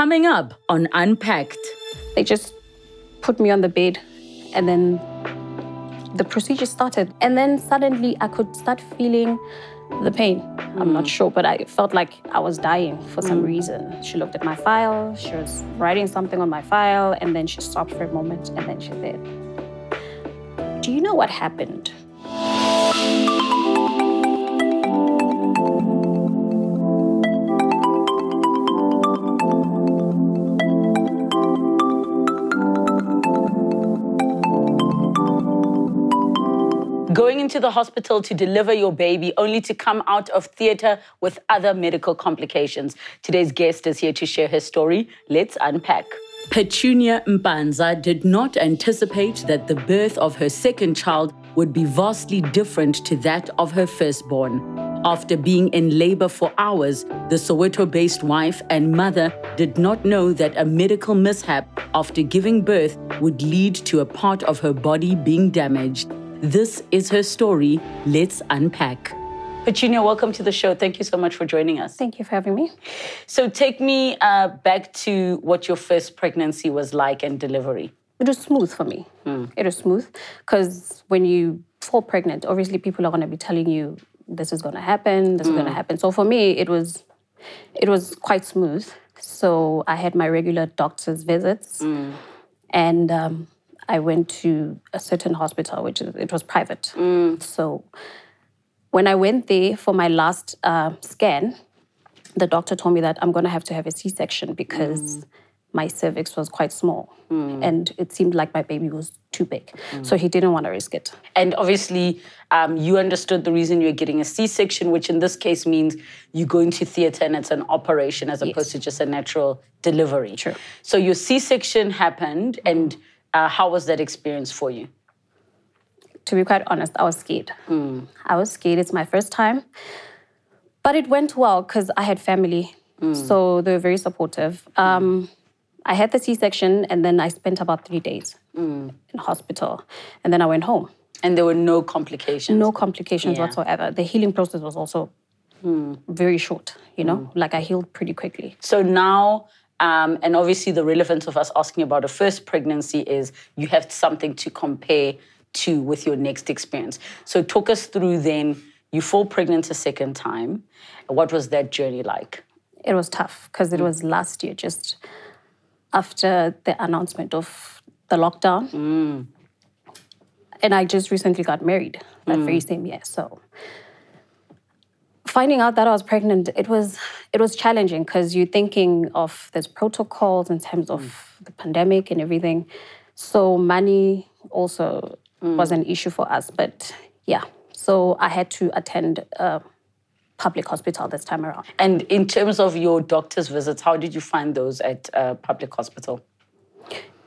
Coming up on Unpacked. They just put me on the bed and then the procedure started. And then suddenly I could start feeling the pain. I'm not mm. sure, but I felt like I was dying for some mm. reason. She looked at my file, she was writing something on my file, and then she stopped for a moment and then she said, Do you know what happened? Going into the hospital to deliver your baby only to come out of theatre with other medical complications. Today's guest is here to share her story. Let's unpack. Petunia Mpanza did not anticipate that the birth of her second child would be vastly different to that of her firstborn. After being in labor for hours, the Soweto based wife and mother did not know that a medical mishap after giving birth would lead to a part of her body being damaged. This is her story. Let's unpack. Petunia, welcome to the show. Thank you so much for joining us. Thank you for having me. So, take me uh, back to what your first pregnancy was like and delivery. It was smooth for me. It was smooth because when you fall pregnant, obviously people are going to be telling you this is going to happen, this is going to happen. So for me, it was it was quite smooth. So I had my regular doctor's visits, and um, I went to a certain hospital, which is, it was private. Mm. So when I went there for my last uh, scan, the doctor told me that I'm going to have to have a C-section because mm. my cervix was quite small, mm. and it seemed like my baby was too big. So he didn't want to risk it. And obviously, um, you understood the reason you're getting a C section, which in this case means you go into theatre and it's an operation as opposed to just a natural delivery. Sure. So your C section happened, and uh, how was that experience for you? to be quite honest, I was scared. Hmm. I was scared. It's my first time. But it went well because I had family. Hmm. So they were very supportive. Um, I had the C section and then I spent about three days hmm. in hospital. And then I went home. And there were no complications. No complications Yeah. whatsoever. The healing process was also very short, you know, like I healed pretty quickly. So now, um, and obviously, the relevance of us asking about a first pregnancy is you have something to compare to with your next experience. So, talk us through then. You fall pregnant a second time. What was that journey like? It was tough because it mm. was last year, just after the announcement of the lockdown. Mm. And I just recently got married that mm. very same year. So finding out that I was pregnant, it was it was challenging because you're thinking of there's protocols in terms of the pandemic and everything. So money also was an issue for us. But yeah, so I had to attend a public hospital this time around. And in terms of your doctor's visits, how did you find those at a public hospital?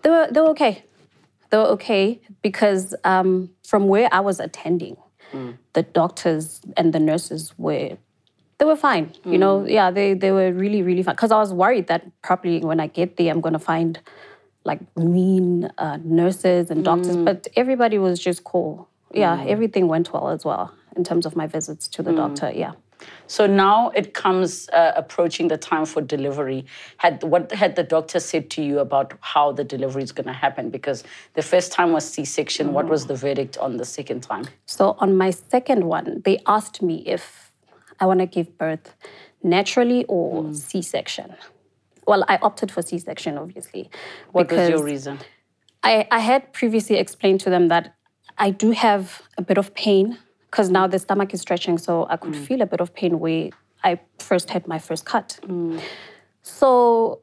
They were they were okay. They were okay because um, from where I was attending, the doctors and the nurses were they were fine. You know, mm. yeah, they they were really really fine. Because I was worried that probably when I get there, I'm gonna find like mean uh, nurses and doctors, mm. but everybody was just cool. Yeah, mm. everything went well as well in terms of my visits to the doctor. Yeah. So now it comes uh, approaching the time for delivery. Had what had the doctor said to you about how the delivery is going to happen? Because the first time was C-section. What was the verdict on the second time? So on my second one, they asked me if I want to give birth naturally or C-section. Well, I opted for C-section, obviously. What was your reason? I, I had previously explained to them that I do have a bit of pain because now the stomach is stretching, so I could mm. feel a bit of pain where I first had my first cut. Mm. So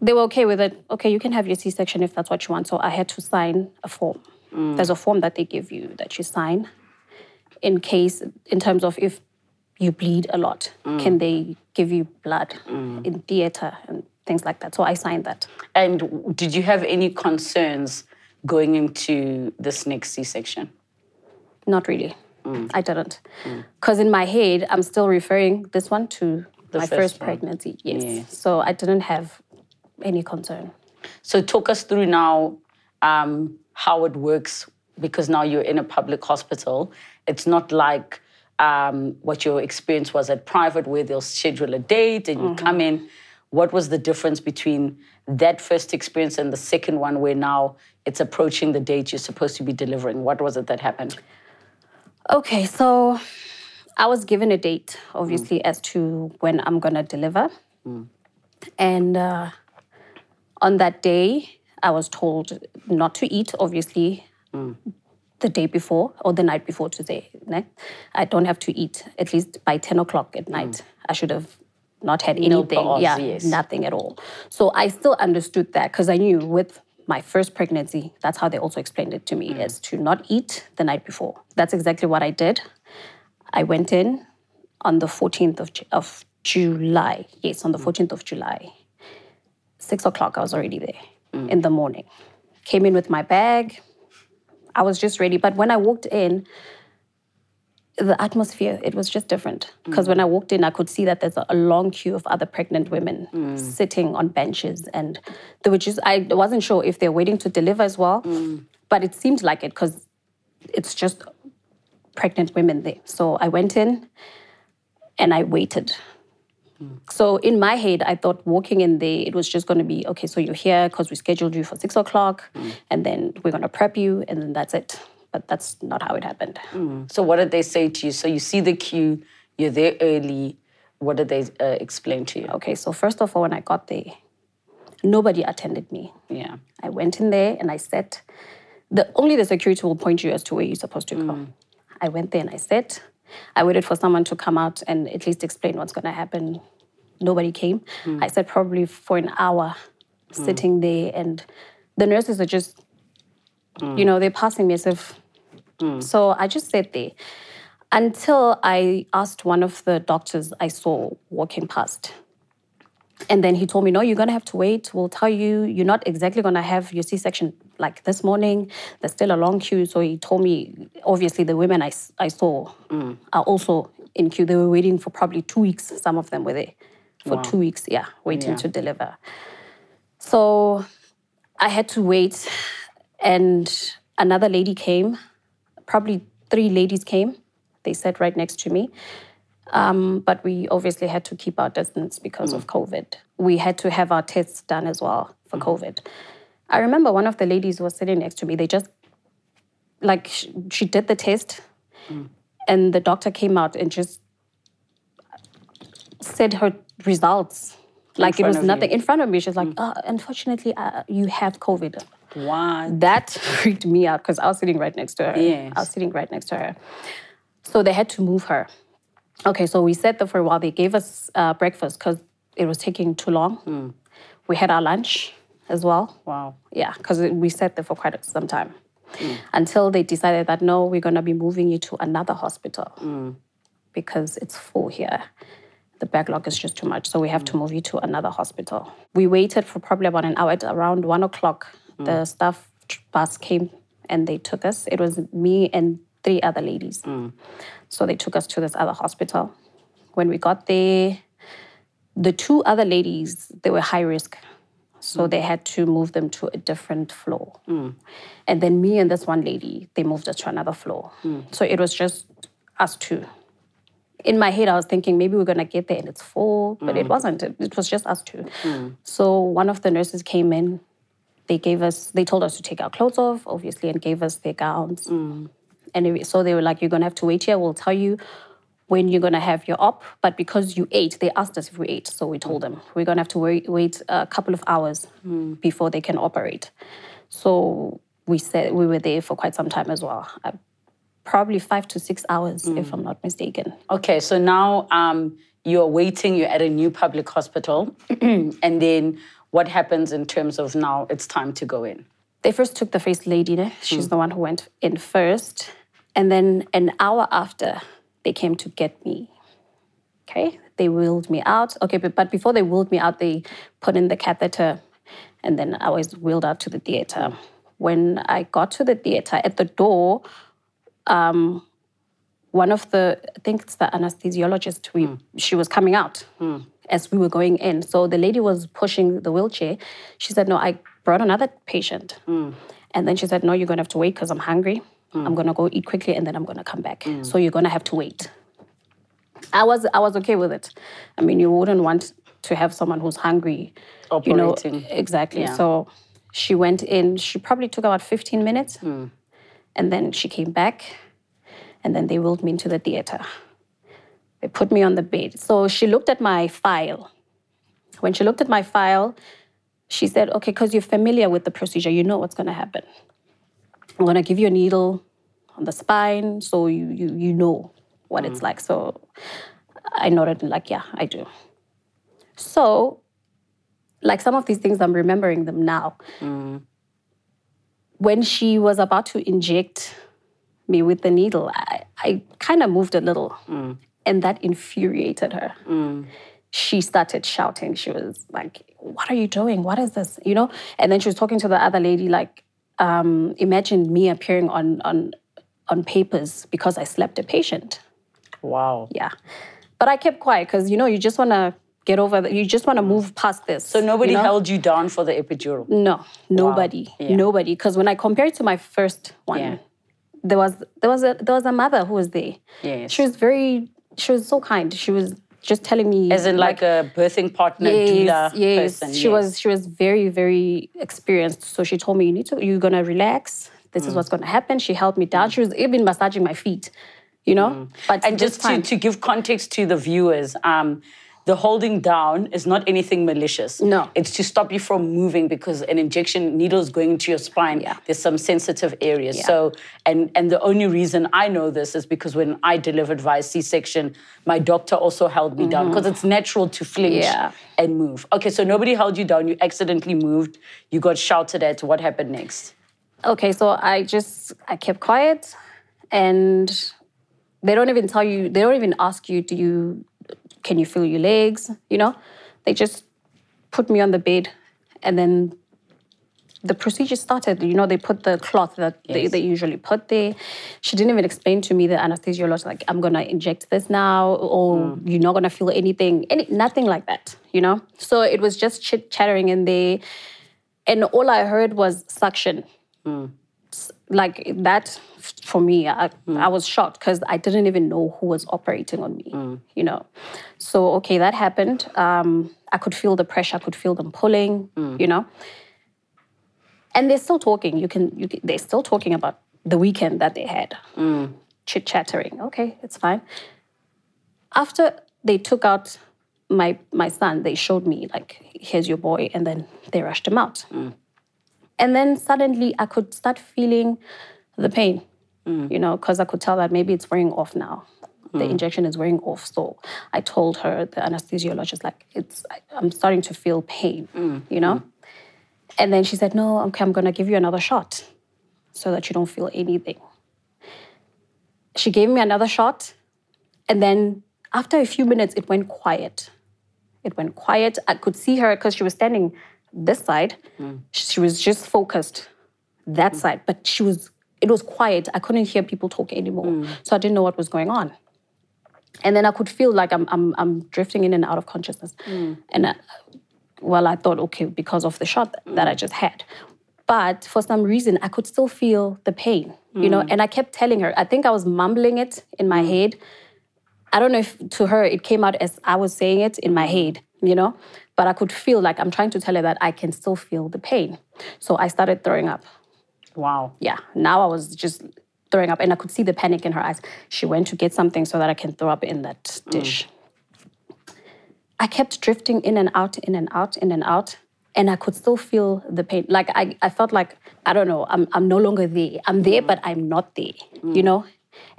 they were okay with it. Okay, you can have your C-section if that's what you want. So I had to sign a form. Mm. There's a form that they give you that you sign in case, in terms of if you bleed a lot, can they give you blood in theater and things like that. So I signed that. And did you have any concerns going into this next C-section? Not really. I didn't. Because in my head, I'm still referring this one to The my first first, pregnancy. Yes. Yeah. So I didn't have any concern. So talk us through now um, how it works because now you're in a public hospital. It's not like um, what your experience was at private where they'll schedule a date and you come in. what was the difference between that first experience and the second one where now it's approaching the date you're supposed to be delivering? What was it that happened? Okay, so I was given a date, obviously, as to when I'm gonna deliver. And uh, on that day, I was told not to eat, obviously, the day before or the night before today. I don't have to eat at least by 10 o'clock at night. I should have not had No anything. yeah, yes. nothing at all. So I still understood that because I knew with my first pregnancy, that's how they also explained it to me, mm. is to not eat the night before. That's exactly what I did. I went in on the 14th of, of July. Yes, on the mm. 14th of July. Six o'clock, I was already there mm. in the morning. Came in with my bag. I was just ready. But when I walked in, the atmosphere, it was just different. Because when I walked in, I could see that there's a, long queue of other pregnant women sitting on benches. And they were just, I wasn't sure if they're waiting to deliver as well. But it seemed like it because it's just pregnant women there. So I went in and I waited. So in my head, I thought walking in there, it was just going to be okay. So you're here because we scheduled you for six o'clock, and then we're going to prep you, and then that's it. But that's not how it happened. Hmm. So what did they say to you? So you see the queue, you're there early. What did they uh, explain to you? Okay, so first of all, when I got there, nobody attended me. Yeah. I went in there and I sat. The only the security will point you as to where you're supposed to go. Hmm. I went there and I sat. I waited for someone to come out and at least explain what's going to happen. Nobody came. Hmm. I sat probably for an hour sitting there, and the nurses are just, you know, they're passing me as if. Mm. So I just sat there until I asked one of the doctors I saw walking past. And then he told me, no, you're going to have to wait. We'll tell you, you're not exactly going to have your C section like this morning. There's still a long queue. So he told me, obviously, the women I, I saw mm. are also in queue. They were waiting for probably two weeks. Some of them were there for two weeks, yeah, waiting Yeah. to deliver. So I had to wait. And another lady came, probably three ladies came. They sat right next to me. Um, but we obviously had to keep our distance because of COVID. We had to have our tests done as well for COVID. I remember one of the ladies was sitting next to me. They just, like, sh- she did the test, and the doctor came out and just said her results. Like it was of you? nothing in front of me. She's like, uh, unfortunately, uh, you have COVID. What? That freaked me out because I was sitting right next to her. Yes. I was sitting right next to her. So they had to move her. Okay, so we sat there for a while. They gave us uh, breakfast because it was taking too long. Hmm. We had our lunch as well. Wow. Yeah, because we sat there for quite some time hmm. until they decided that no, we're going to be moving you to another hospital hmm. because it's full here. The backlog is just too much, so we have to move you to another hospital. We waited for probably about an hour. At around one o'clock, the mm. staff bus came and they took us. It was me and three other ladies. Mm. So they took us to this other hospital. When we got there, the two other ladies, they were high risk. So mm. they had to move them to a different floor. And then me and this one lady, they moved us to another floor. So it was just us two. In my head, I was thinking maybe we're gonna get there and it's full, but it wasn't. It, it was just us two. So one of the nurses came in. They gave us, they told us to take our clothes off, obviously, and gave us their gowns. And so they were like, you're gonna have to wait here. We'll tell you when you're gonna have your op. But because you ate, they asked us if we ate. So we told them we're gonna have to wait, wait a couple of hours before they can operate. So we said we were there for quite some time as well. Uh, probably five to six hours, if I'm not mistaken. Okay, so now um, you're waiting, you're at a new public hospital, and then what happens in terms of now it's time to go in? They first took the first lady, ne? she's hmm. the one who went in first. And then an hour after, they came to get me. Okay, they wheeled me out. Okay, but, but before they wheeled me out, they put in the catheter, and then I was wheeled out to the theater. When I got to the theater, at the door, um, one of the, I think it's the anesthesiologist, we, hmm. she was coming out hmm. As we were going in. So the lady was pushing the wheelchair. She said, No, I brought another patient. Mm. And then she said, No, you're going to have to wait because I'm hungry. Mm. I'm going to go eat quickly and then I'm going to come back. Mm. So you're going to have to wait. I was I was okay with it. I mean, you wouldn't want to have someone who's hungry. Operating. You know, exactly. Yeah. So she went in. She probably took about 15 minutes, Hmm. and then she came back, and then they wheeled me into the theater. They put me on the bed. So she looked at my file. When she looked at my file, she said, "Okay, because you're familiar with the procedure, you know what's going to happen. I'm going to give you a needle on the spine, so you you you know what it's hmm. like." So I nodded and like, "Yeah, I do." So, like some of these things, I'm remembering them now. Hmm. When she was about to inject me with the needle, I, I kind of moved a little, hmm. And that infuriated her. She started shouting. She was like, "What are you doing? What is this?" You know. And then she was talking to the other lady, like, um, "Imagine me appearing on on on papers because I slept a patient." Wow. Yeah. But I kept quiet because, you know, you just want to get over, the, you just want to move past this. So nobody you know? held you down for the epidural. No, nobody, Yeah. nobody. Because when I compared to my first one, Yeah. there was there was a there was a mother who was there. Yes. She was very, she was so kind. She was just telling me, As in like, a birthing partner doula yes, yes. person. She was she was very very experienced. So she told me you need to you're gonna relax. This Mm. is what's gonna happen. She held me down. She was even massaging my feet, you know. But Mm. And this just to, to give context to the viewers, um, the holding down is not anything malicious. No. It's to stop you from moving because an injection needle is going into your spine. Yeah. There's some sensitive areas. Yeah. So, and and the only reason I know this is because when I delivered via C-section, my doctor also held me down because it's natural to flinch Mm-hmm. Yeah. and move. Okay, so nobody held you down. You accidentally moved. You got shouted at. What happened next? okay so i just i kept quiet and they don't even tell you they don't even ask you do you can you feel your legs? You know they just put me on the bed and then the procedure started. You know they put the cloth that they, Yes. they usually put there. She didn't even explain to me the anesthesiologist like i'm gonna inject this now or hmm. you're not gonna feel anything any, nothing like that you know? So it was just chit chattering in there. And all i heard was suction hmm. Like that for me i, I was shocked because i didn't even know who was operating on me mm. you know? So okay that happened. Um, i could feel the pressure i could feel them pulling mm. you know? And they're still talking. You can, you can they're still talking about the weekend that they had. Mm. Chit chattering okay it's fine. After they took out my my son they showed me like here's your boy and then they rushed him out and then suddenly I could start feeling the pain, mm. you know, because I could tell that maybe it's wearing off now. The mm. injection is wearing off. So I told her, the anesthesiologist, like, it's, I- I'm starting to feel pain, mm. you know? And then she said, no, okay, I'm going to give you another shot so that you don't feel anything. She gave me another shot. And then after a few minutes, it went quiet. It went quiet. I could see her because she was standing this side. Hmm. She was just focused that hmm. side, but she was. It was quiet. I couldn't hear people talk anymore, hmm. so I didn't know what was going on. And then I could feel like I'm I'm, I'm drifting in and out of consciousness, and I, well, I thought okay because of the shot that I just had, but for some reason I could still feel the pain, you know. And I kept telling her. I think I was mumbling it in my head. I don't know if to her it came out as I was saying it in my head, you know, but I could feel like I'm trying to tell her that I can still feel the pain. So I started throwing up. Wow. Yeah, now I was just throwing up and I could see the panic in her eyes. She went to get something so that I can throw up in that mm. dish. I kept drifting in and out, in and out, in and out. And I could still feel the pain. Like I, I felt like, I don't know, I'm, I'm no longer there. I'm there, mm. but I'm not there, you mm. know?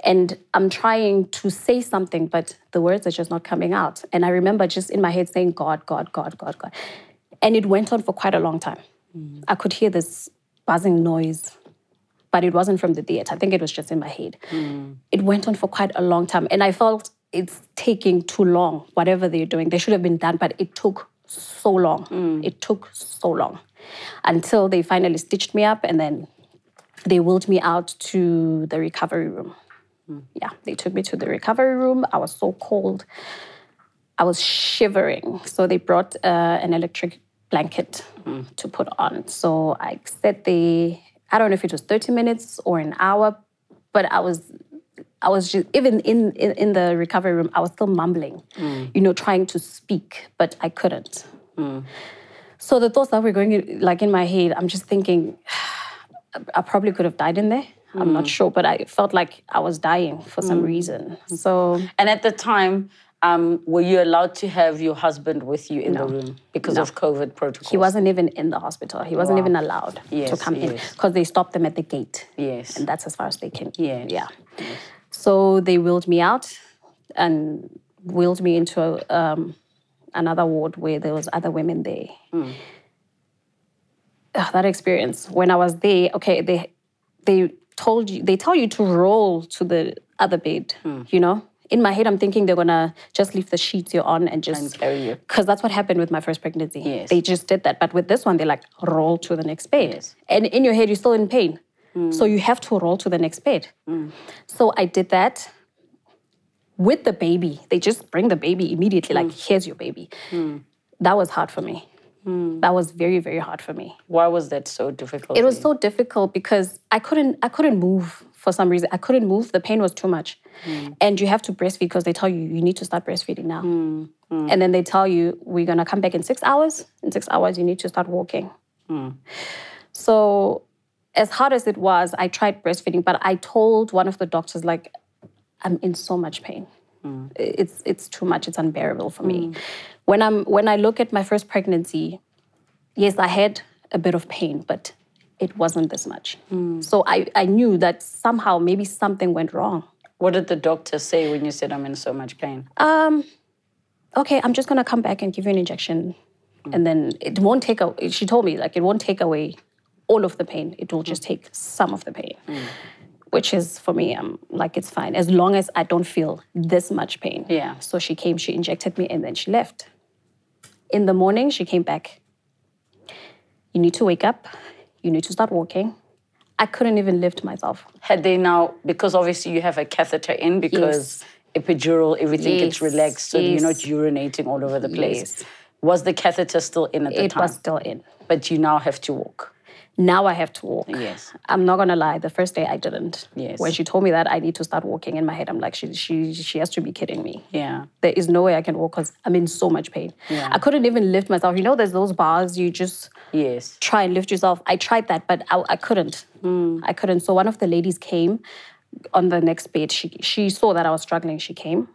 And I'm trying to say something, but the words are just not coming out. And I remember just in my head saying, God, God, God, God, God. And it went on for quite a long time. Mm. I could hear this buzzing noise, but it wasn't from the theater. I think it was just in my head. Mm. It went on for quite a long time. And I felt it's taking too long, whatever they're doing. They should have been done, but it took so long. Mm. It took so long until they finally stitched me up and then they wheeled me out to the recovery room. Yeah, they took me to the recovery room. I was so cold. I was shivering. So they brought uh, an electric blanket mm, to put on. So I sat there, I don't know if it was 30 minutes or an hour, but I was I was just even in, in in the recovery room, I was still mumbling, mm. you know, trying to speak, but I couldn't. Mm. So the thoughts that were going in- like in my head, I'm just thinking, I probably could have died in there. I'm not sure, but I felt like I was dying for some reason. So And at the time, um, were you allowed to have your husband with you in the room because of COVID protocols? he wasn't even in the hospital. He wasn't Wow. even allowed to Yes, come in because they stopped them at the gate. Yes. And that's as far as they can. Yes. Yeah. So they wheeled me out and wheeled me into um, another ward where there was other women there. Hmm. Ugh, that experience when I was there, okay, they they told you they tell you to roll to the other bed, Hmm. you know. In my head, I'm thinking they're gonna just leave the sheets you're on and just And carry you. because that's what happened with my first pregnancy. Yes. They just did that. But with this one, they like roll to the next bed. Yes. And in your head, you're still in pain. Hmm. So you have to roll to the next bed. Hmm. So I did that with the baby. They just bring the baby immediately, like, hmm. here's your baby. That was hard for me. Mm. That was very, very hard for me. Why was that so difficult? It was so difficult because I couldn't I couldn't move for some reason. I couldn't move. The pain was too much. Mm. And you have to breastfeed because they tell you you need to start breastfeeding now. Mm, and then they tell you we're gonna come back in six hours. In six hours you need to start walking. So as hard as it was, I tried breastfeeding, but I told one of the doctors like I'm in so much pain. It's it's too much. It's unbearable for me. When I'm when I look at my first pregnancy, yes, I had a bit of pain, but it wasn't this much. Hmm. So I, I knew that somehow maybe something went wrong. What did the doctor say when you said I'm in so much pain? Um, okay, I'm just gonna come back and give you an injection, hmm. and then it won't take away. She told me like it won't take away all of the pain. It will just hmm. take some of the pain, which is for me. I'm like it's fine as long as I don't feel this much pain. Yeah. So she came, she injected me, and then she left. In the morning, she came back. You need to wake up. You need to start walking. I couldn't even lift myself. Had they now, because obviously you have a catheter in because epidural, everything gets relaxed, so you're not urinating all over the place. Yes. Was the catheter still in at the It time? was still in. But you now have to walk. Now I have to walk. Yes. I'm not gonna lie. The first day I didn't. Yes. When she told me that I need to start walking in my head, I'm like, she she she has to be kidding me. Yeah. There is no way I can walk because I'm in so much pain. Yeah. I couldn't even lift myself. You know, there's those bars you just Yes. try and lift yourself. I tried that, but I, I couldn't. Hmm. I couldn't. So one of the ladies came on the next bed. She she saw that I was struggling. She came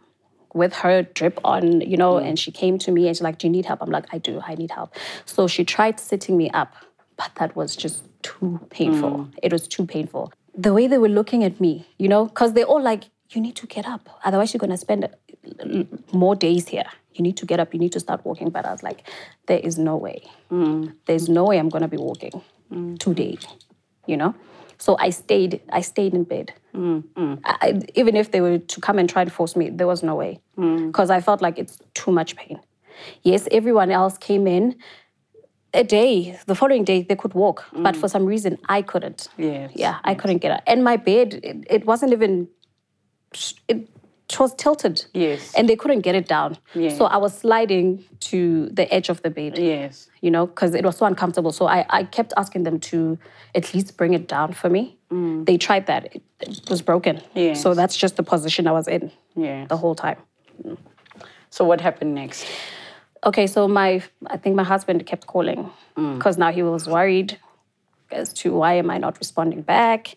with her drip on, you know, and she came to me and she's like, "Do you need help?" I'm like, "I do. I need help." So she tried sitting me up, but that was just too painful. Mm. It was too painful. The way they were looking at me, you know, because they're all like, "You need to get up, otherwise you're gonna spend uh, more days here. You need to get up. You need to start walking." But I was like, "There is no way. Mm. There's no way I'm gonna be walking mm. today." You know. So I stayed. I stayed in bed. I, I- even if they were to come and try to force me, there was no way because I felt like it's too much pain. Yes, everyone else came in a day, the following day they could walk, but for mm. some reason I couldn't. Yes, Yeah, I couldn't get up. And my bed, it, it wasn't even, it was tilted. Yes. And they couldn't get it down. Yeah. So I was sliding to the edge of the bed Yes. you know, because it was so uncomfortable. So I, I kept asking them to at least bring it down for me. Mm. They tried that. It, it was broken. Yes. So that's just the position I was in Yes. the whole time. So what happened next? Okay, so my I think my husband kept calling mm. because now he was worried as to why am I not responding back.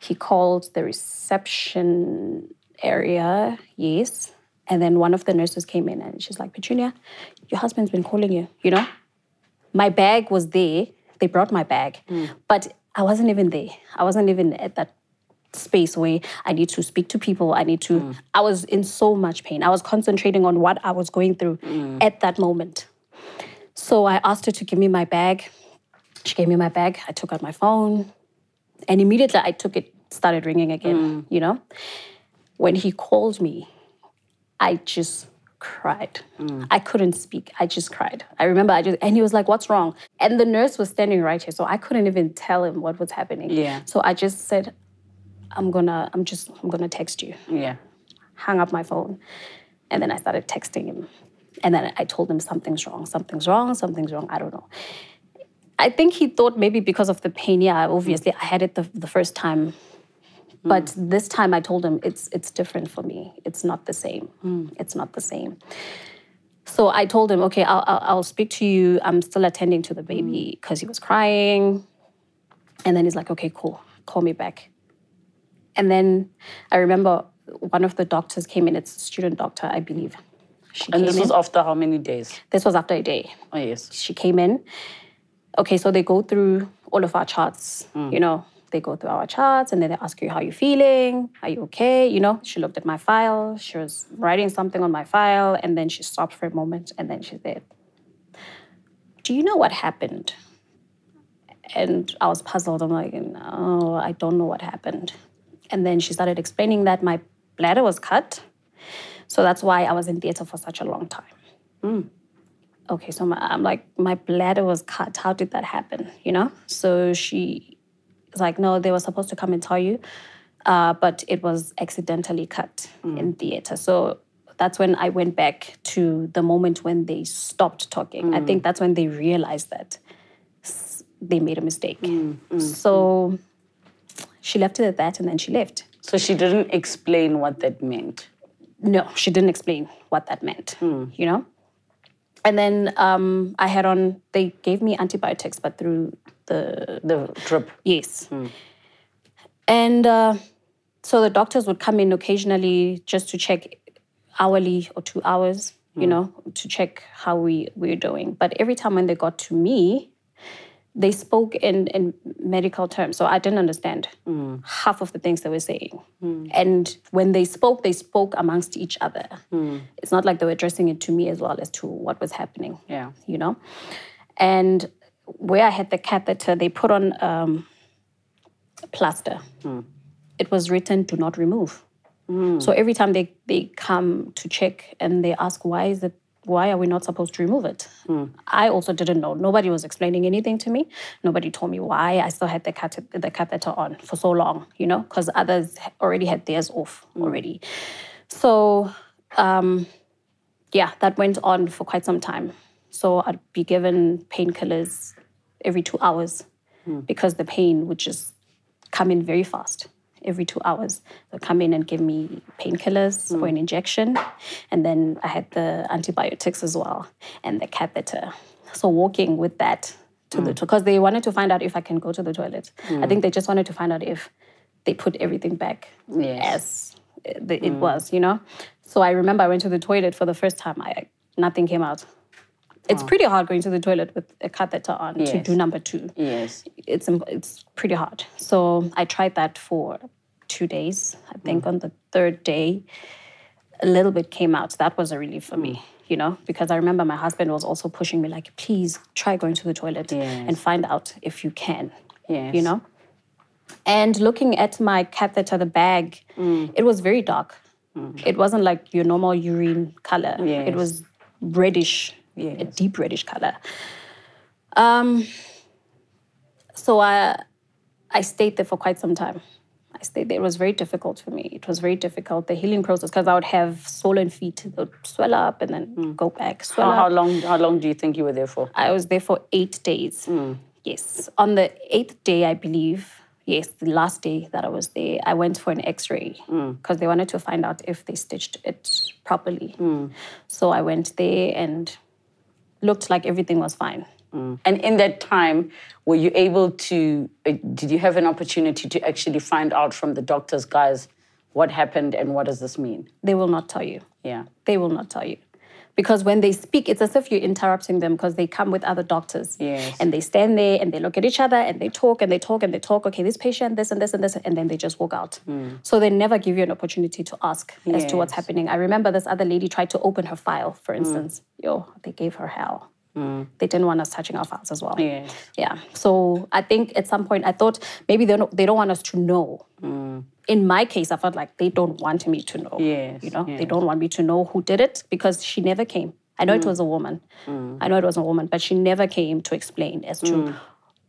He called the reception area, yes. And then one of the nurses came in and she's like, Petunia, your husband's been calling you, you know? My bag was there. They brought my bag, mm. but I wasn't even there. I wasn't even at that space where I need to speak to people. I need to, mm. I was in so much pain. I was concentrating on what I was going through mm. at that moment. So I asked her to give me my bag. She gave me my bag. I took out my phone. And immediately I took it, started ringing again, mm. you know? When he called me, I just cried. I couldn't speak. I just cried. I remember I just, and he was like, What's wrong? And the nurse was standing right here. So I couldn't even tell him what was happening. Yeah. So I just said, I'm gonna, I'm just, I'm gonna text you. Yeah. Hung up my phone. And then I started texting him. And then I told him something's wrong, something's wrong, something's wrong. I don't know. I think he thought maybe because of the pain, yeah, obviously I had it the, the first time hmm. But this time I told him it's it's different for me. It's not the same. Hmm. It's not the same. So I told him, okay, I'll, I'll, I'll speak to you. I'm still attending to the baby hmm. because he was crying. And then he's like, okay, cool. Call me back. And then I remember one of the doctors came in. It's a student doctor, I believe. She And this in. was after how many days? this was after a day Oh, yes. she came in. Okay, so they go through all of our charts, mm. you know, they go through our charts and then they ask you how you're feeling, are you okay? You know, she looked at my file, she was writing something on my file, and then she stopped for a moment and then she said, Do you know what happened? And I was puzzled. I'm like, no, I don't know what happened. And then she started explaining that my bladder was cut. So that's why I was in theater for such a long time hmm. okay, so my, I'm like, my bladder was cut. How did that happen? You know? So she was like, no, they were supposed to come and tell you, uh, but it was accidentally cut hmm. in theater. So that's when I went back to the moment when they stopped talking. I hmm. think that's when they realized that they made a mistake. So she left it at that and then she left. So she didn't explain what that meant. No, she didn't explain what that meant, you know? And then um, I had on, they gave me antibiotics, but through the, The drip. yes. And uh, so the doctors would come in occasionally just to check hourly or two hours, you know, to check how we, we're doing. But every time when they got to me, they spoke in, in medical terms. So I didn't understand hmm. half of the things they were saying. Hmm. And when they spoke, they spoke amongst each other. Hmm. It's not like they were addressing it to me as well as to what was happening, Yeah. you know? And where I had the catheter, they put on um, plaster. It was written, do not remove. So every time they, they come to check and they ask, why is it why are we not supposed to remove it? Hmm. I also didn't know. Nobody was explaining anything to me. Nobody told me why I still had the, cath- the catheter on for so long, you know, because others already had theirs off hmm. already. So, um, yeah, that went on for quite some time. So I'd be given painkillers every two hours hmm. because the pain would just come in very fast. Every two hours, they'll come in and give me painkillers hmm. or an injection. And then I had the antibiotics as well and the catheter. So walking with that to the hmm. toilet. because they wanted to find out if I can go to the toilet. I hmm. think they just wanted to find out if they put everything back Yes. as the, it was, you know. So I remember I went to the toilet for the first time. I nothing came out. It's oh. pretty hard going to the toilet with a catheter on to do number two. Yes. It's it's pretty hard. So I tried that for two days. I think mm. on the third day, a little bit came out. That was a relief for me, mm. you know, because I remember my husband was also pushing me like, please try going to the toilet Yes. and find out if you can, Yes. you know. And looking at my catheter, the bag, mm. it was very dark. It wasn't like your normal urine color. It was reddish, a deep reddish color. Um, so I, I stayed there for quite some time. I stayed there. It was very difficult for me. It was very difficult, the healing process, because I would have swollen feet. They would swell up and then mm. go back, swell How, up. how long? How long do you think you were there for? I was there for eight days. Mm. Yes. On the eighth day, I believe, yes, the last day that I was there, I went for an x ray because mm. they wanted to find out if they stitched it properly. So I went there and looked like everything was fine. And in that time, were you able to? Uh, did you have an opportunity to actually find out from the doctors, guys, what happened and what does this mean? They will not tell you. Yeah. They will not tell you. Because when they speak, it's as if you're interrupting them because they come with other doctors. Yes. And they stand there and they look at each other and they talk and they talk and they talk. Okay, this patient, this and this and this, and then they just walk out. Hmm. So they never give you an opportunity to ask as to what's happening. I remember this other lady tried to open her file, for hmm. instance. Yo, they gave her hell. Mm. They didn't want us touching our files as well. Yes. Yeah. So I think at some point I thought maybe they don't, they don't want us to know. Mm. In my case, I felt like they don't want me to know. Yes, You know, they don't want me to know who did it because she never came. I know it mm. was a woman. I know it was a woman, but she never came to explain as to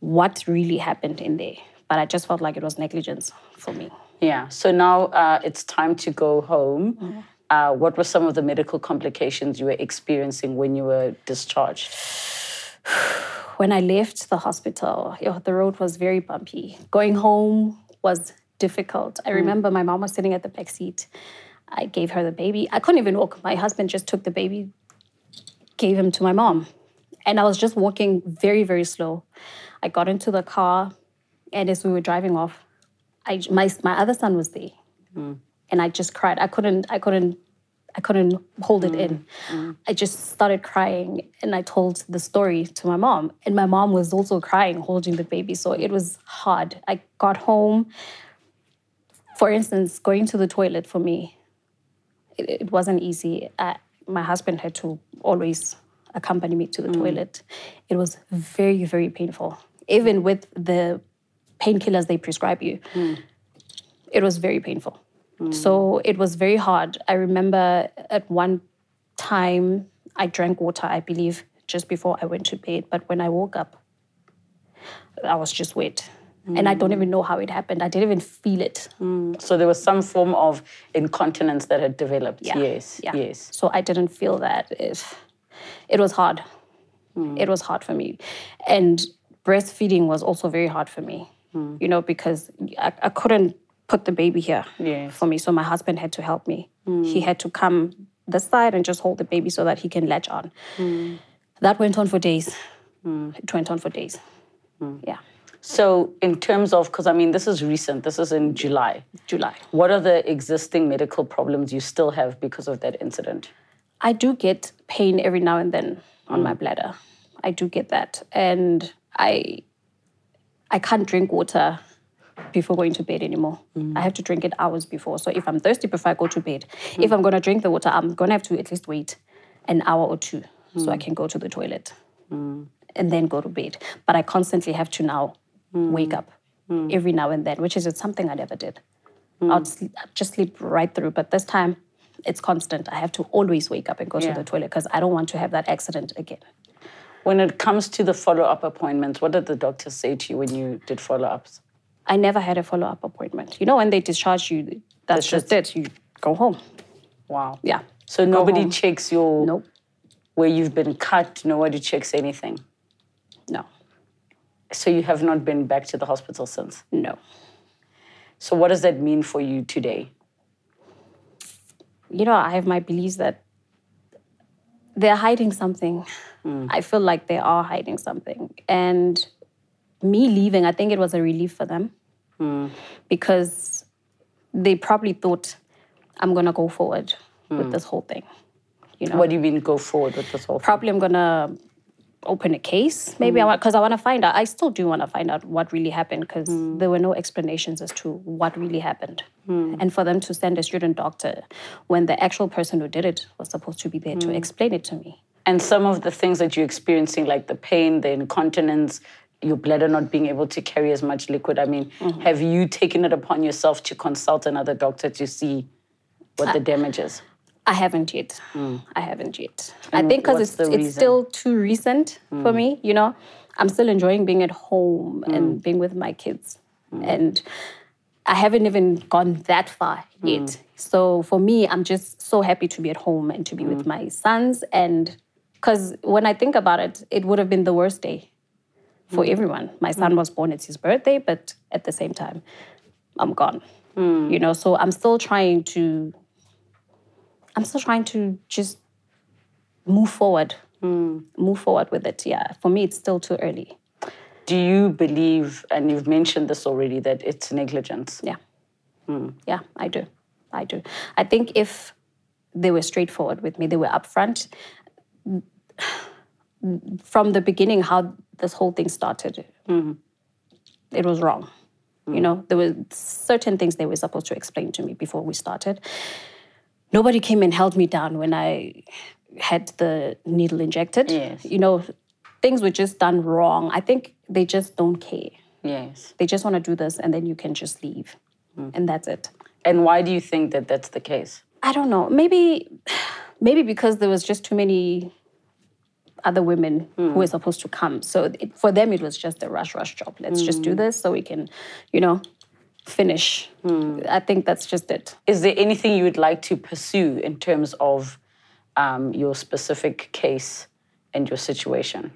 what really happened in there. But I just felt like it was negligence for me. Yeah. So now uh, it's time to go home. Uh, what were some of the medical complications you were experiencing when you were discharged? When I left the hospital, yo, the road was very bumpy. Going home was difficult. I remember my mom was sitting at the back seat. I gave her the baby. I couldn't even walk. My husband just took the baby, gave him to my mom. And I was just walking very, very slow. I got into the car, and as we were driving off, I, my, my other son was there. And I just cried. I couldn't, I couldn't, I couldn't hold it in. Mm. I just started crying and I told the story to my mom. And my mom was also crying, holding the baby. So it was hard. I got home. For instance, going to the toilet for me, it, it wasn't easy. I, my husband had to always accompany me to the mm. toilet. It was very, very painful. Even with the painkillers they prescribe you, mm. it was very painful. So mm. it was very hard. I remember at one time I drank water, I believe, just before I went to bed. But when I woke up, I was just wet. And I don't mm. even know how it happened. I didn't even feel it. Mm. So there was some form of incontinence that had developed. Yes, Yeah. yes. So I didn't feel that. It, it was hard. It was hard for me. And breastfeeding was also very hard for me, you know, because I, I couldn't put the baby here Yes. for me. So my husband had to help me. Hmm. He had to come this side and just hold the baby so that he can latch on. Hmm. That went on for days. Hmm. It went on for days. Yeah. So in terms of, because I mean, this is recent. This is in July. July. What are the existing medical problems you still have because of that incident? I do get pain every now and then on my bladder. I do get that, and I I can't drink water before going to bed anymore. Mm. I have to drink it hours before. So if I'm thirsty before I go to bed, if I'm gonna drink the water, I'm gonna have to at least wait an hour or two so I mm. can go to the toilet mm. and then go to bed. But I constantly have to now wake up every now and then, which is something I never did. I'd, sleep, I'd just sleep right through. But this time, it's constant. I have to always wake up and go Yeah. to the toilet because I don't want to have that accident again. When it comes to the follow-up appointments, what did the doctor say to you when you did follow-ups? I never had a follow up appointment. You know, when they discharge you, that's That's just it. You go home. Wow. Yeah. So nobody home. checks your Nope. where you've been cut. Nobody checks anything. No. So you have not been back to the hospital since. No. So what does that mean for you today? You know, I have my beliefs that they're hiding something. Hmm. I feel like they are hiding something. And me leaving, I think it was a relief for them hmm. because they probably thought I'm going to go forward with hmm. this whole thing. You know, What do you mean go forward with this whole thing? probably I'm gonna open a case. Maybe I hmm. want because I want to find out. I still do want to find out what really happened because there were no explanations as to what really happened. And for them to send a student doctor when the actual person who did it was supposed to be there to explain it to me. And some of the things that you're experiencing, like the pain, the incontinence, your bladder not being able to carry as much liquid. I mean, mm-hmm. have you taken it upon yourself to consult another doctor to see what the damage is? I haven't yet. Hmm. I haven't yet. I think because it's it's still too recent for hmm. me. You know, I'm still enjoying being at home hmm. and being with my kids, and I haven't even gone that far yet. So for me, I'm just so happy to be at home and to be with my sons. And because when I think about it, it would have been the worst day for mm. everyone. My son mm. was born; it's his birthday, but at the same time, I'm gone. Mm. You know, so I'm still trying to I'm still trying to just move forward, move forward with it. Yeah, for me, it's still too early. Do you believe, and you've mentioned this already, that it's negligence? Yeah, yeah, I do, I do. I think if they were straightforward with me, they were upfront from the beginning. How this whole thing started, mm-hmm. it was wrong. You mm. know, there were certain things they were supposed to explain to me before we started. Nobody came and held me down when I had the needle injected. Yes. You know, things were just done wrong. I think they just don't care. Yes. They just want to do this and then you can just leave. Mm. And that's it. And why do you think that that's the case? I don't know. Maybe maybe because there was just too many other women who hmm. were supposed to come. So it, for them it was just a rush rush job. Let's just do hmm. this so we can, you know, finish. Hmm. I think that's just it. Is there anything you would like to pursue in terms of um, your specific case and your situation?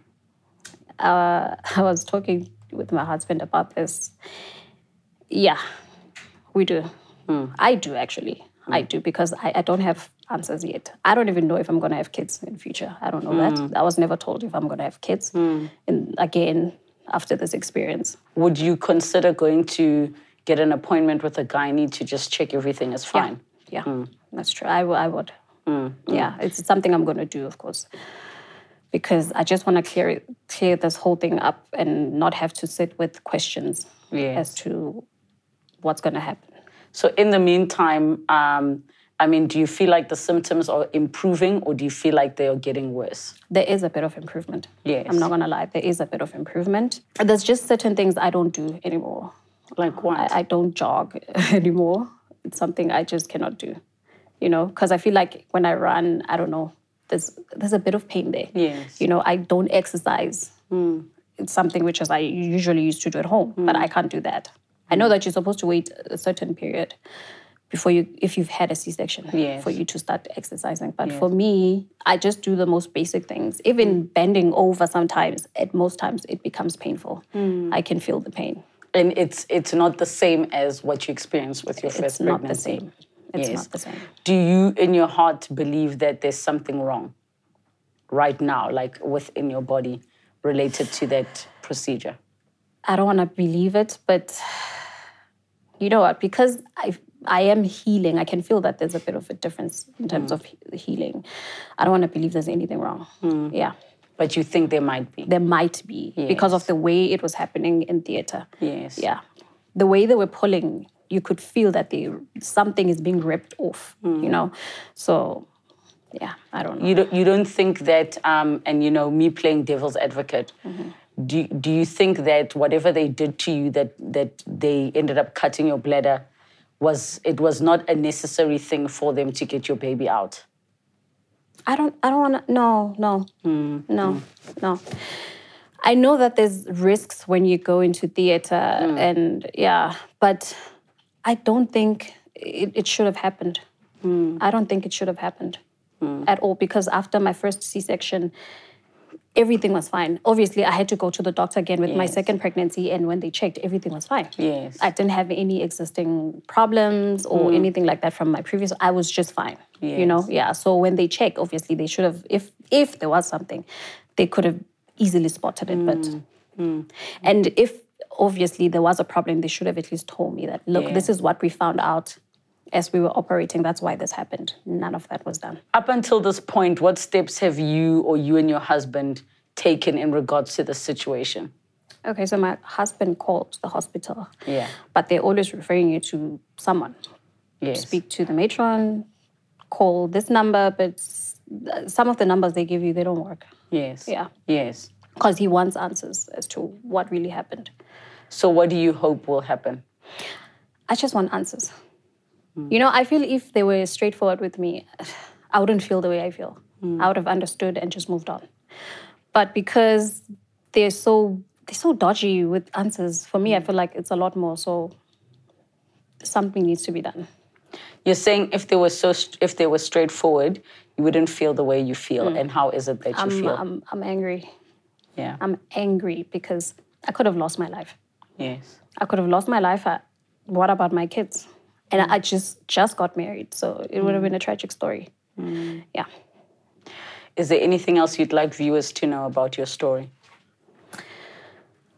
Uh, I was talking with my husband about this. Yeah, we do. I do actually. I do because I, I don't have answers yet. I don't even know if I'm going to have kids in future. I don't know that. Hmm. I was never told if I'm going to have kids. Hmm. And again, after this experience, Would you consider going to get an appointment with a gynae to just check everything is fine? yeah, hmm. that's true. I, w- I would. Yeah, it's something I'm going to do, of course, because I just want to clear clear this whole thing up and not have to sit with questions Yes. as to what's going to happen. So in the meantime, um, I mean, do you feel like the symptoms are improving or do you feel like they are getting worse? There is a bit of improvement. Yes. I'm not going to lie. There is a bit of improvement. There's just certain things I don't do anymore. Like what? I, I don't jog anymore. It's something I just cannot do, you know, because I feel like when I run, I don't know, there's there's a bit of pain there. Yes. You know, I don't exercise. Hmm. It's something which is I usually used to do at home, but hmm. I can't do that. I know that you're supposed to wait a certain period before you, if you've had a C-section, Yes. for you to start exercising. But for me, I just do the most basic things. Even mm. bending over sometimes, at most times, it becomes painful. Mm. I can feel the pain. and it's it's not the same as what you experienced with your first It's not the pregnancy. same. It's Yes. not the same. Do you, in your heart, believe that there's something wrong right now, like within your body, related to that procedure? I don't want to believe it, but you know what? Because I I am healing, I can feel that there's a bit of a difference in terms hmm. of he- healing. I don't want to believe there's anything wrong. Hmm. Yeah, But you think there might be? there might be because of the way it was happening in theater. Yes. Yeah, the way they were pulling, you could feel that they something is being ripped off. You hmm. know, so yeah, I don't know. You don't, you don't think that, um, and you know, me playing devil's advocate, mm-hmm. do, do you think that whatever they did to you, that, that they ended up cutting your bladder, was it was not a necessary thing for them to get your baby out? I don't I don't wanna no, no. Hmm. No, hmm. no. I know that there's risks when you go into theater hmm. and yeah, but I don't think it, it should have happened. I don't think it should have happened at all because after my first C-section, everything was fine. Obviously, I had to go to the doctor again with my second pregnancy, and when they checked, everything was fine. Yes. I didn't have any existing problems or mm. anything like that from my previous. I was just fine. You know, yeah. So when they check, obviously they should have. If if there was something, they could have easily spotted it. But mm. Mm. and if obviously there was a problem, they should have at least told me that. Look, Yeah. this is what we found out as we were operating. That's why this happened. None of that was done. Up until this point, what steps have you or you and your husband taken in regards to the situation? Okay, so my husband called the hospital. Yeah. But they're always referring you to someone. Yes. speak to the matron, call this number, but some of the numbers they give you, they don't work. Yes. Yeah. Yes. Because he wants answers as to what really happened. So, what do you hope will happen? I just want answers. Mm. You know, I feel if they were straightforward with me, I wouldn't feel the way I feel. Mm. I would have understood and just moved on. But because they're so they're so dodgy with answers, for me, I mm. feel like it's a lot more. So something needs to be done. You're saying if they were so, st- if they were straightforward, you wouldn't feel the way you feel. And how is it that you I'm, feel? I'm, I'm angry. yeah. I'm angry because I could have lost my life. yes. I could have lost my life. I, what about my kids? And mm. I just just got married, so it would have been mm. a tragic story. Mm. Yeah. Is there anything else you'd like viewers to know about your story?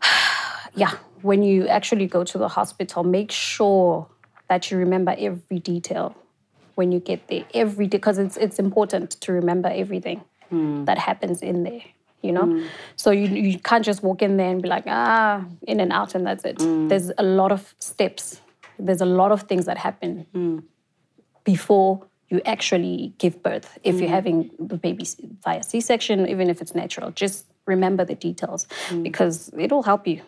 Yeah. When you actually go to the hospital, make sure that you remember every detail when you get there. Every because it's it's important to remember everything that happens in there. You know, so you you can't just walk in there and be like ah in and out and that's it. There's a lot of steps. There's a lot of things that happen before you actually give birth. If you're having the baby via C-section, even if it's natural, just remember the details because it'll help you.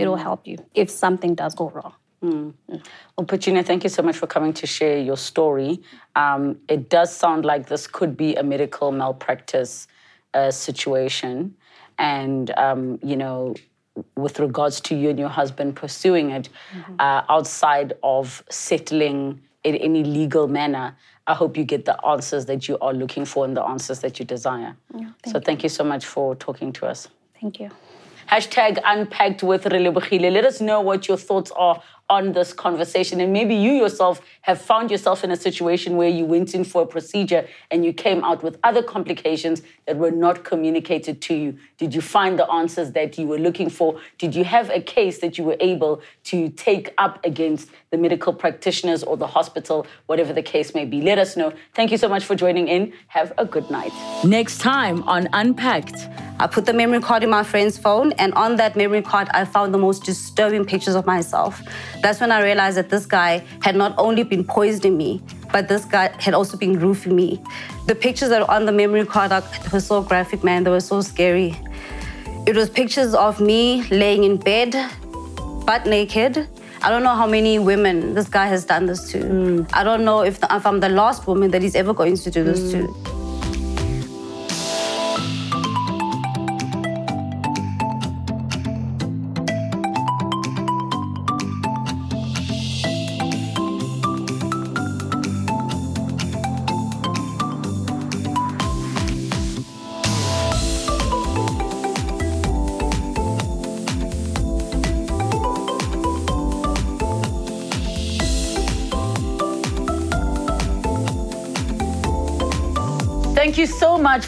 It'll help you if something does go wrong. Well, Petunia, thank you so much for coming to share your story. Um, it does sound like this could be a medical malpractice uh, situation. And, um, you know, with regards to you and your husband pursuing it uh, outside of settling in any legal manner, I hope you get the answers that you are looking for and the answers that you desire. so thank you so much for talking to us. Thank you. Hashtag unpacked with Relebogile. Let us know what your thoughts are on this conversation. And maybe you yourself have found yourself in a situation where you went in for a procedure and you came out with other complications that were not communicated to you. Did you find the answers that you were looking for? Did you have a case that you were able to take up against the medical practitioners or the hospital, whatever the case may be? Let us know. Thank you so much for joining in. Have a good night. Next time on Unpacked. I put the memory card in my friend's phone, and on that memory card, I found the most disturbing pictures of myself. That's when I realized that this guy had not only been poisoning me, but this guy had also been roofing me. The pictures that were on the memory card were so graphic, man. They were so scary. It was pictures of me laying in bed, butt naked. I don't know how many women this guy has done this to. Mm. I don't know if, the, if, I'm the last woman that he's ever going to do this mm. to.